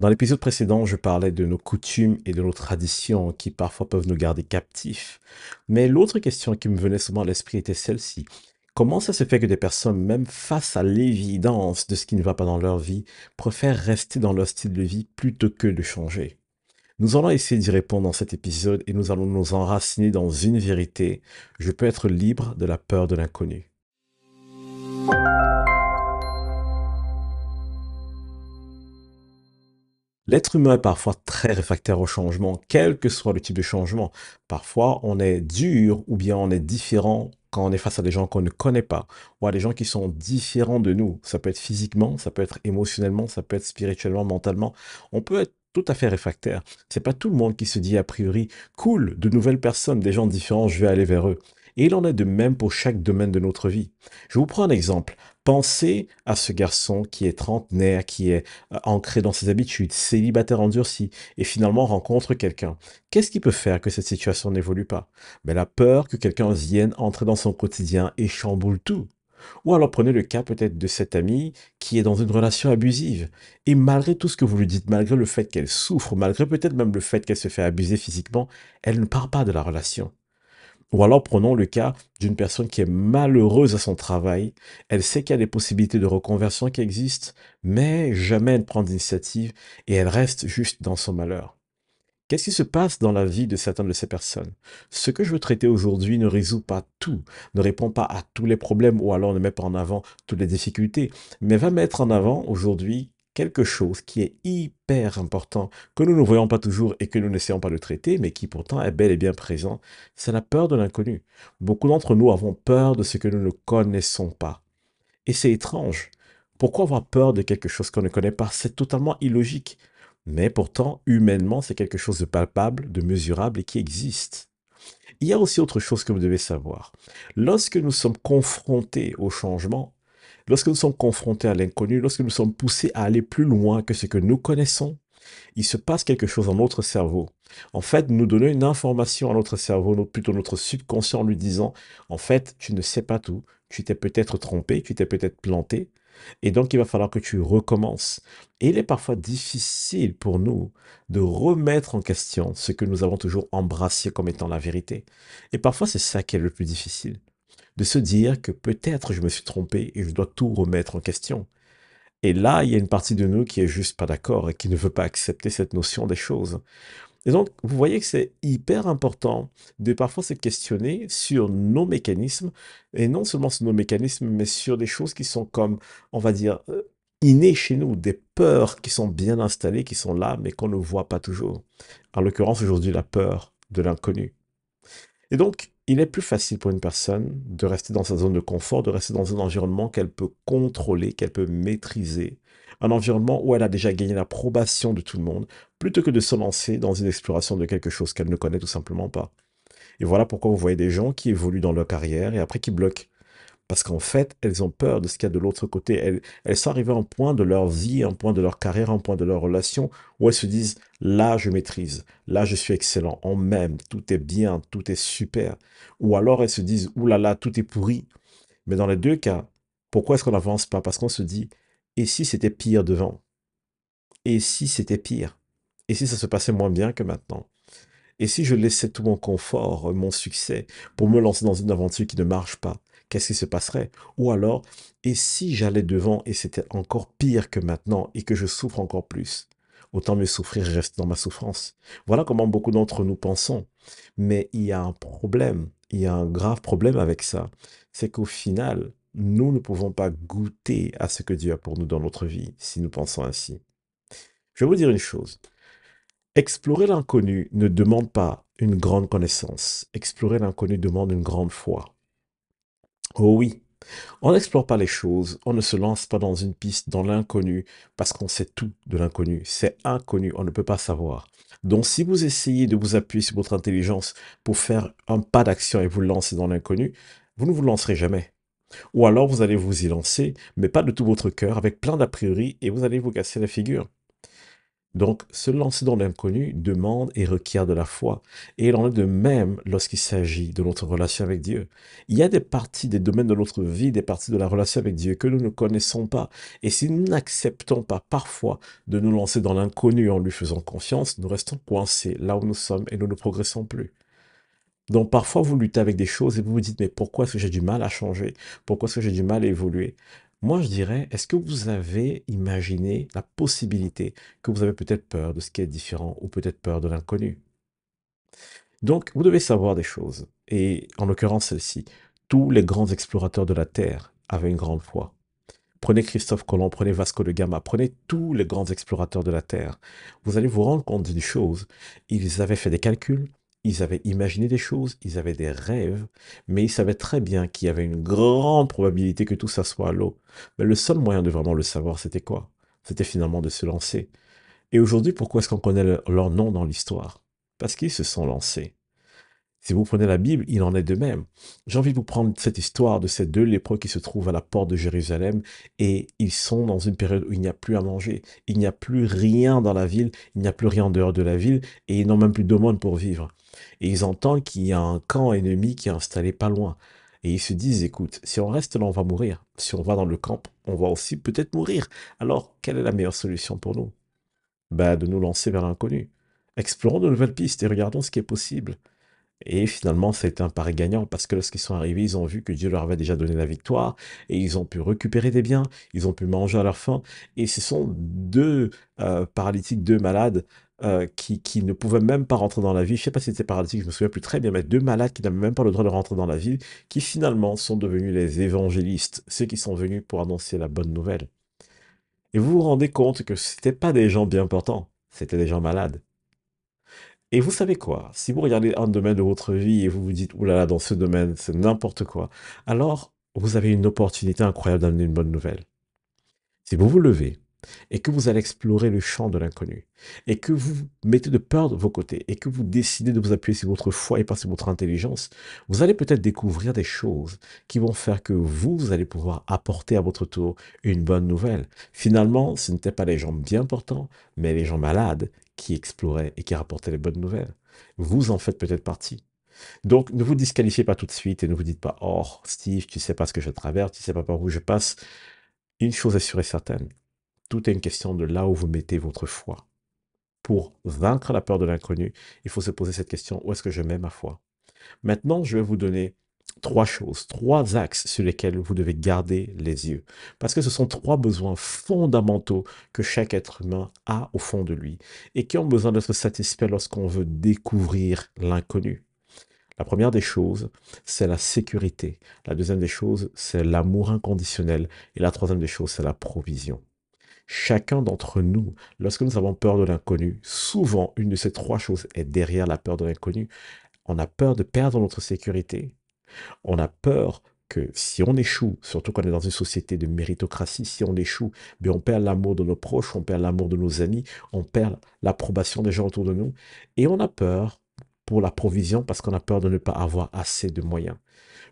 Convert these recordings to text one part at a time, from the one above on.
Dans l'épisode précédent, je parlais de nos coutumes et de nos traditions qui parfois peuvent nous garder captifs. Mais l'autre question qui me venait souvent à l'esprit était celle-ci. Comment ça se fait que des personnes, même face à l'évidence de ce qui ne va pas dans leur vie, préfèrent rester dans leur style de vie plutôt que de changer? Nous allons essayer d'y répondre dans cet épisode et nous allons nous enraciner dans une vérité. Je peux être libre de la peur de l'inconnu. L'être humain est parfois très réfractaire au changement, quel que soit le type de changement. Parfois, on est dur ou bien on est différent quand on est face à des gens qu'on ne connaît pas ou à des gens qui sont différents de nous. Ça peut être physiquement, ça peut être émotionnellement, ça peut être spirituellement, mentalement. On peut être tout à fait réfractaire. C'est pas tout le monde qui se dit a priori cool, de nouvelles personnes, des gens différents, je vais aller vers eux. Et il en est de même pour chaque domaine de notre vie. Je vous prends un exemple. Pensez à ce garçon qui est trentenaire, qui est euh, ancré dans ses habitudes, célibataire endurci, et finalement rencontre quelqu'un. Qu'est-ce qui peut faire que cette situation n'évolue pas? Mais la peur que quelqu'un vienne entrer dans son quotidien et chamboule tout. Ou alors prenez le cas peut-être de cette amie qui est dans une relation abusive. Et malgré tout ce que vous lui dites, malgré le fait qu'elle souffre, malgré peut-être même le fait qu'elle se fait abuser physiquement, elle ne part pas de la relation. Ou alors prenons le cas d'une personne qui est malheureuse à son travail, elle sait qu'il y a des possibilités de reconversion qui existent, mais jamais elle ne prend d'initiative et elle reste juste dans son malheur. Qu'est-ce qui se passe dans la vie de certaines de ces personnes? Ce que je veux traiter aujourd'hui ne résout pas tout, ne répond pas à tous les problèmes ou alors ne met pas en avant toutes les difficultés, mais va mettre en avant aujourd'hui quelque chose qui est hyper important, que nous ne voyons pas toujours et que nous n'essayons pas de traiter, mais qui pourtant est bel et bien présent, c'est la peur de l'inconnu. Beaucoup d'entre nous avons peur de ce que nous ne connaissons pas. Et c'est étrange. Pourquoi avoir peur de quelque chose qu'on ne connaît pas? C'est totalement illogique. Mais pourtant, humainement, c'est quelque chose de palpable, de mesurable et qui existe. Il y a aussi autre chose que vous devez savoir. Lorsque nous sommes confrontés au changement, Lorsque nous sommes confrontés à l'inconnu, lorsque nous sommes poussés à aller plus loin que ce que nous connaissons, il se passe quelque chose dans notre cerveau. En fait, nous donnons une information à notre cerveau, plutôt notre subconscient, en lui disant, en fait, tu ne sais pas tout, tu t'es peut-être trompé, tu t'es peut-être planté, et donc il va falloir que tu recommences. Et il est parfois difficile pour nous de remettre en question ce que nous avons toujours embrassé comme étant la vérité. Et parfois, c'est ça qui est le plus difficile de se dire que peut-être je me suis trompé et je dois tout remettre en question. Et là, il y a une partie de nous qui est juste pas d'accord et qui ne veut pas accepter cette notion des choses. Et donc, vous voyez que c'est hyper important de parfois se questionner sur nos mécanismes, et non seulement sur nos mécanismes, mais sur des choses qui sont comme, on va dire, euh, innées chez nous, des peurs qui sont bien installées, qui sont là, mais qu'on ne voit pas toujours. En l'occurrence, aujourd'hui, la peur de l'inconnu. Et donc, il est plus facile pour une personne de rester dans sa zone de confort, de rester dans un environnement qu'elle peut contrôler, qu'elle peut maîtriser, un environnement où elle a déjà gagné l'approbation de tout le monde, plutôt que de se lancer dans une exploration de quelque chose qu'elle ne connaît tout simplement pas. Et voilà pourquoi vous voyez des gens qui évoluent dans leur carrière et après qui bloquent. Parce qu'en fait, elles ont peur de ce qu'il y a de l'autre côté. Elles, sont arrivées à un point de leur vie, un point de leur carrière, un point de leur relation, où elles se disent, là, je maîtrise, là, je suis excellent, on m'aime, tout est bien, tout est super. Ou alors elles se disent, oulala, tout est pourri. Mais dans les deux cas, pourquoi est-ce qu'on n'avance pas? Parce qu'on se dit, et si c'était pire devant? Et si c'était pire? Et si ça se passait moins bien que maintenant? Et si je laissais tout mon confort, mon succès, pour me lancer dans une aventure qui ne marche pas? Qu'est-ce qui se passerait? Ou alors, et si j'allais devant et c'était encore pire que maintenant et que je souffre encore plus? Autant mieux souffrir et rester dans ma souffrance. Voilà comment beaucoup d'entre nous pensons. Mais il y a un problème, il y a un grave problème avec ça. C'est qu'au final, nous ne pouvons pas goûter à ce que Dieu a pour nous dans notre vie si nous pensons ainsi. Je vais vous dire une chose. Explorer l'inconnu ne demande pas une grande connaissance. Explorer l'inconnu demande une grande foi. Oh oui, on n'explore pas les choses, on ne se lance pas dans une piste, dans l'inconnu, parce qu'on sait tout de l'inconnu. C'est inconnu, on ne peut pas savoir. Donc si vous essayez de vous appuyer sur votre intelligence pour faire un pas d'action et vous lancer dans l'inconnu, vous ne vous lancerez jamais. Ou alors vous allez vous y lancer, mais pas de tout votre cœur, avec plein d'a priori, et vous allez vous casser la figure. Donc, se lancer dans l'inconnu demande et requiert de la foi. Et il en est de même lorsqu'il s'agit de notre relation avec Dieu. Il y a des parties, des domaines de notre vie, des parties de la relation avec Dieu que nous ne connaissons pas. Et si nous n'acceptons pas parfois de nous lancer dans l'inconnu en lui faisant confiance, nous restons coincés là où nous sommes et nous ne progressons plus. Donc parfois vous luttez avec des choses et vous vous dites mais pourquoi est-ce que j'ai du mal à changer? Pourquoi est-ce que j'ai du mal à évoluer? Moi, je dirais, est-ce que vous avez imaginé la possibilité que vous avez peut-être peur de ce qui est différent ou peut-être peur de l'inconnu? Donc, vous devez savoir des choses. Et en l'occurrence, celle-ci. Tous les grands explorateurs de la Terre avaient une grande foi. Prenez Christophe Colomb, prenez Vasco de Gama, prenez tous les grands explorateurs de la Terre. Vous allez vous rendre compte d'une chose. Ils avaient fait des calculs, ils avaient imaginé des choses, ils avaient des rêves, mais ils savaient très bien qu'il y avait une grande probabilité que tout ça soit à l'eau. Mais le seul moyen de vraiment le savoir, c'était quoi? C'était finalement de se lancer. Et aujourd'hui, pourquoi est-ce qu'on connaît leur nom dans l'histoire? Parce qu'ils se sont lancés. Si vous prenez la Bible, il en est de même. J'ai envie de vous prendre cette histoire de ces deux lépreux qui se trouvent à la porte de Jérusalem et ils sont dans une période où il n'y a plus à manger. Il n'y a plus rien dans la ville, il n'y a plus rien en dehors de la ville et ils n'ont même plus d'aumône pour vivre. Et ils entendent qu'il y a un camp ennemi qui est installé pas loin. Et ils se disent, écoute, si on reste là, on va mourir. Si on va dans le camp, on va aussi peut-être mourir. Alors, quelle est la meilleure solution pour nous? Ben, De nous lancer vers l'inconnu. Explorons de nouvelles pistes et regardons ce qui est possible. Et finalement, été un pari gagnant parce que lorsqu'ils sont arrivés, ils ont vu que Dieu leur avait déjà donné la victoire et ils ont pu récupérer des biens, ils ont pu manger à leur faim. Et ce sont deux euh, paralytiques, deux malades euh, qui, ne pouvaient même pas rentrer dans la ville. Je ne sais pas si c'était paralytique, je me souviens plus très bien, mais deux malades qui n'avaient même pas le droit de rentrer dans la ville, qui finalement sont devenus les évangélistes, ceux qui sont venus pour annoncer la bonne nouvelle. Et vous vous rendez compte que ce n'étaient pas des gens bien portants, c'était des gens malades. Et vous savez quoi? Si vous regardez un domaine de votre vie et vous vous dites, oulala, dans ce domaine, c'est n'importe quoi, alors vous avez une opportunité incroyable d'amener une bonne nouvelle. Si vous vous levez et que vous allez explorer le champ de l'inconnu, et que vous mettez de peur de vos côtés, et que vous décidez de vous appuyer sur votre foi et pas sur votre intelligence, vous allez peut-être découvrir des choses qui vont faire que vous, allez pouvoir apporter à votre tour une bonne nouvelle. Finalement, ce n'étaient pas les gens bien portants, mais les gens malades qui exploraient et qui rapportaient les bonnes nouvelles. Vous en faites peut-être partie. Donc, ne vous disqualifiez pas tout de suite et ne vous dites pas, oh, Steve, tu sais pas ce que je traverse, tu sais pas par où je passe. Une chose est sûre et certaine, tout est une question de là où vous mettez votre foi. Pour vaincre la peur de l'inconnu, il faut se poser cette question, où est-ce que je mets ma foi? Maintenant, je vais vous donner trois choses, trois axes sur lesquels vous devez garder les yeux. Parce que ce sont trois besoins fondamentaux que chaque être humain a au fond de lui et qui ont besoin d'être satisfaits lorsqu'on veut découvrir l'inconnu. La première des choses, c'est la sécurité. La deuxième des choses, c'est l'amour inconditionnel. Et la troisième des choses, c'est la provision. Chacun d'entre nous, lorsque nous avons peur de l'inconnu, souvent une de ces trois choses est derrière la peur de l'inconnu. On a peur de perdre notre sécurité. On a peur que si on échoue, surtout quand on est dans une société de méritocratie, si on échoue, bien on perd l'amour de nos proches, on perd l'amour de nos amis, on perd l'approbation des gens autour de nous. Et on a peur pour la provision parce qu'on a peur de ne pas avoir assez de moyens.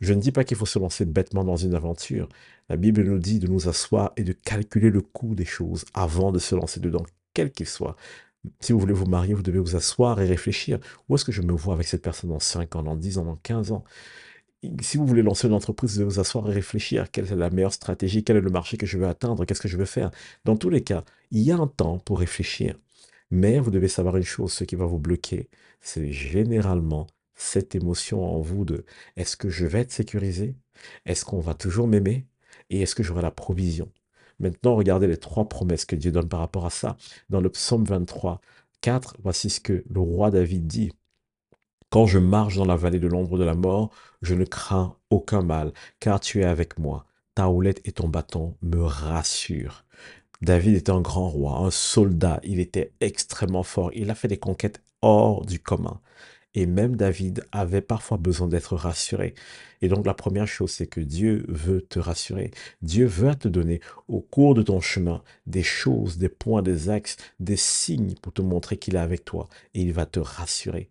Je ne dis pas qu'il faut se lancer bêtement dans une aventure. La Bible nous dit de nous asseoir et de calculer le coût des choses avant de se lancer dedans, quel qu'il soit. Si vous voulez vous marier, vous devez vous asseoir et réfléchir. Où est-ce que je me vois avec cette personne dans 5 ans, dans 10 ans, dans 15 ans? Si vous voulez lancer une entreprise, vous devez vous asseoir et réfléchir. Quelle est la meilleure stratégie? Quel est le marché que je veux atteindre? Qu'est-ce que je veux faire? Dans tous les cas, il y a un temps pour réfléchir. Mais vous devez savoir une chose, ce qui va vous bloquer, c'est généralement cette émotion en vous de est-ce que je vais être sécurisé? Est-ce qu'on va toujours m'aimer? Et est-ce que j'aurai la provision? Maintenant, regardez les trois promesses que Dieu donne par rapport à ça. Dans le psaume 23, 4, voici ce que le roi David dit. Quand je marche dans la vallée de l'ombre de la mort, je ne crains aucun mal, car tu es avec moi. Ta houlette et ton bâton me rassurent. David était un grand roi, un soldat, il était extrêmement fort, il a fait des conquêtes hors du commun. Et même David avait parfois besoin d'être rassuré. Et donc la première chose, c'est que Dieu veut te rassurer. Dieu veut te donner au cours de ton chemin des choses, des points, des axes, des signes pour te montrer qu'il est avec toi. Et il va te rassurer.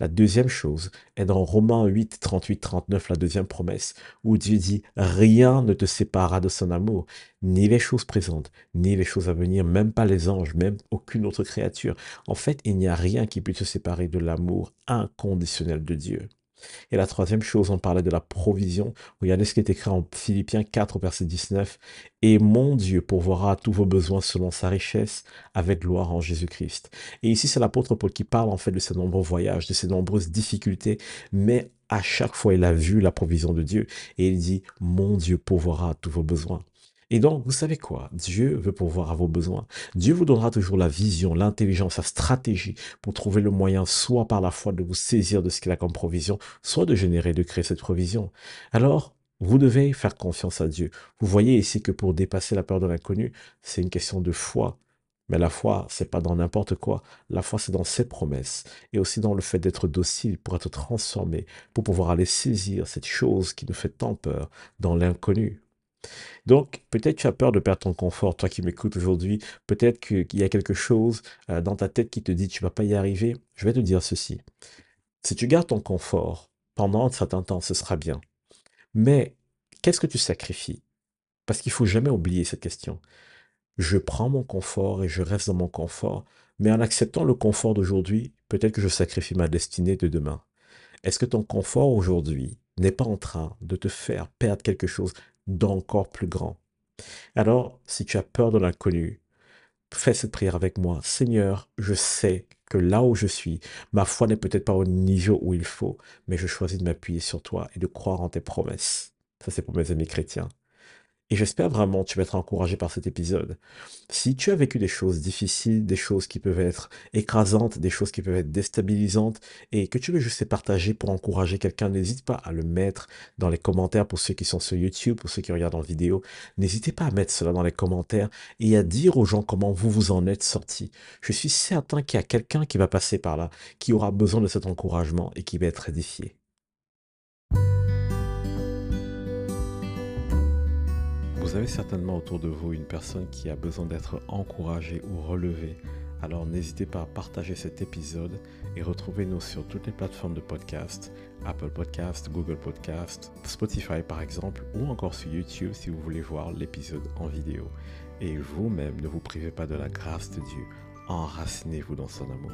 La deuxième chose est dans Romains 8, 38, 39, la deuxième promesse, où Dieu dit, rien ne te séparera de son amour, ni les choses présentes, ni les choses à venir, même pas les anges, même aucune autre créature. En fait, il n'y a rien qui puisse te séparer de l'amour inconditionnel de Dieu. Et la troisième chose, on parlait de la provision. Regardez ce qui est écrit en Philippiens 4, verset 19. Et mon Dieu pourvoira à tous vos besoins selon sa richesse, avec gloire en Jésus-Christ. Et ici, c'est l'apôtre Paul qui parle en fait de ses nombreux voyages, de ses nombreuses difficultés, mais à chaque fois, il a vu la provision de Dieu. Et il dit, mon Dieu pourvoira à tous vos besoins. Et donc, vous savez quoi? Dieu veut pourvoir à vos besoins. Dieu vous donnera toujours la vision, l'intelligence, la stratégie pour trouver le moyen, soit par la foi de vous saisir de ce qu'il a comme provision, soit de générer, de créer cette provision. Alors, vous devez faire confiance à Dieu. Vous voyez ici que pour dépasser la peur de l'inconnu, c'est une question de foi. Mais la foi, c'est pas dans n'importe quoi. La foi, c'est dans ses promesses et aussi dans le fait d'être docile pour être transformé, pour pouvoir aller saisir cette chose qui nous fait tant peur dans l'inconnu. Donc, peut-être tu as peur de perdre ton confort, toi qui m'écoutes aujourd'hui. Peut-être qu'il y a quelque chose euh, dans ta tête qui te dit tu vas pas y arriver. Je vais te dire ceci. Si tu gardes ton confort pendant un certain temps, ce sera bien. Mais qu'est-ce que tu sacrifies? Parce qu'il faut jamais oublier cette question. Je prends mon confort et je reste dans mon confort, mais en acceptant le confort d'aujourd'hui, peut-être que je sacrifie ma destinée de demain. Est-ce que ton confort aujourd'hui n'est pas en train de te faire perdre quelque chose? D'encore plus grand. Alors, si tu as peur de l'inconnu, fais cette prière avec moi. Seigneur, je sais que là où je suis, ma foi n'est peut-être pas au niveau où il faut, mais je choisis de m'appuyer sur toi et de croire en tes promesses. Ça, c'est pour mes amis chrétiens. Et j'espère vraiment que tu vas être encouragé par cet épisode. Si tu as vécu des choses difficiles, des choses qui peuvent être écrasantes, des choses qui peuvent être déstabilisantes, et que tu veux juste partager pour encourager quelqu'un, n'hésite pas à le mettre dans les commentaires pour ceux qui sont sur YouTube, pour ceux qui regardent en vidéo. N'hésitez pas à mettre cela dans les commentaires et à dire aux gens comment vous vous en êtes sortis. Je suis certain qu'il y a quelqu'un qui va passer par là, qui aura besoin de cet encouragement et qui va être édifié. Vous avez certainement autour de vous une personne qui a besoin d'être encouragée ou relevée. Alors n'hésitez pas à partager cet épisode et retrouvez-nous sur toutes les plateformes de podcast, Apple Podcast, Google Podcast, Spotify par exemple, ou encore sur YouTube si vous voulez voir l'épisode en vidéo. Et vous-même, ne vous privez pas de la grâce de Dieu. Enracinez-vous dans son amour.